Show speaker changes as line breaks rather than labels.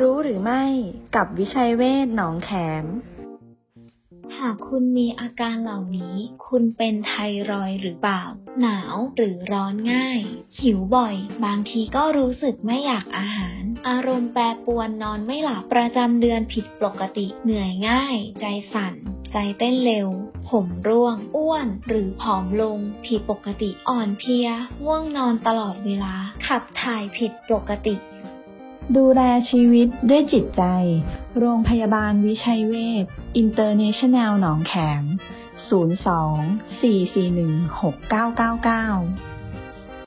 รู้หรือไม่กับวิชัยเวชหนองแขม
หากคุณมีอาการเหล่านี้ คุณเป็นไทรอยหรือเปล่า หนาวหรือร้อนง่าย หิวบ่อย บางทีก็รู้สึกไม่อยากอาหาร อารมณ์แปรปรวนนอนไม่หลับประจำเดือนผิดปกติ เหนื่อยง่าย ใจสั่น ใจเต้นเร็ว ผมร่วง อ้วน หรือผอมลง ผิดปกติอ่อนเพลียง่วงนอนตลอดเวลา ขับถ่ายผิดปกติ
ดูแลชีวิตด้วยจิตใจ โรงพยาบาลวิชัยเวชอินเตอร์เนชั่นแนลหนองแขม 02 441 6999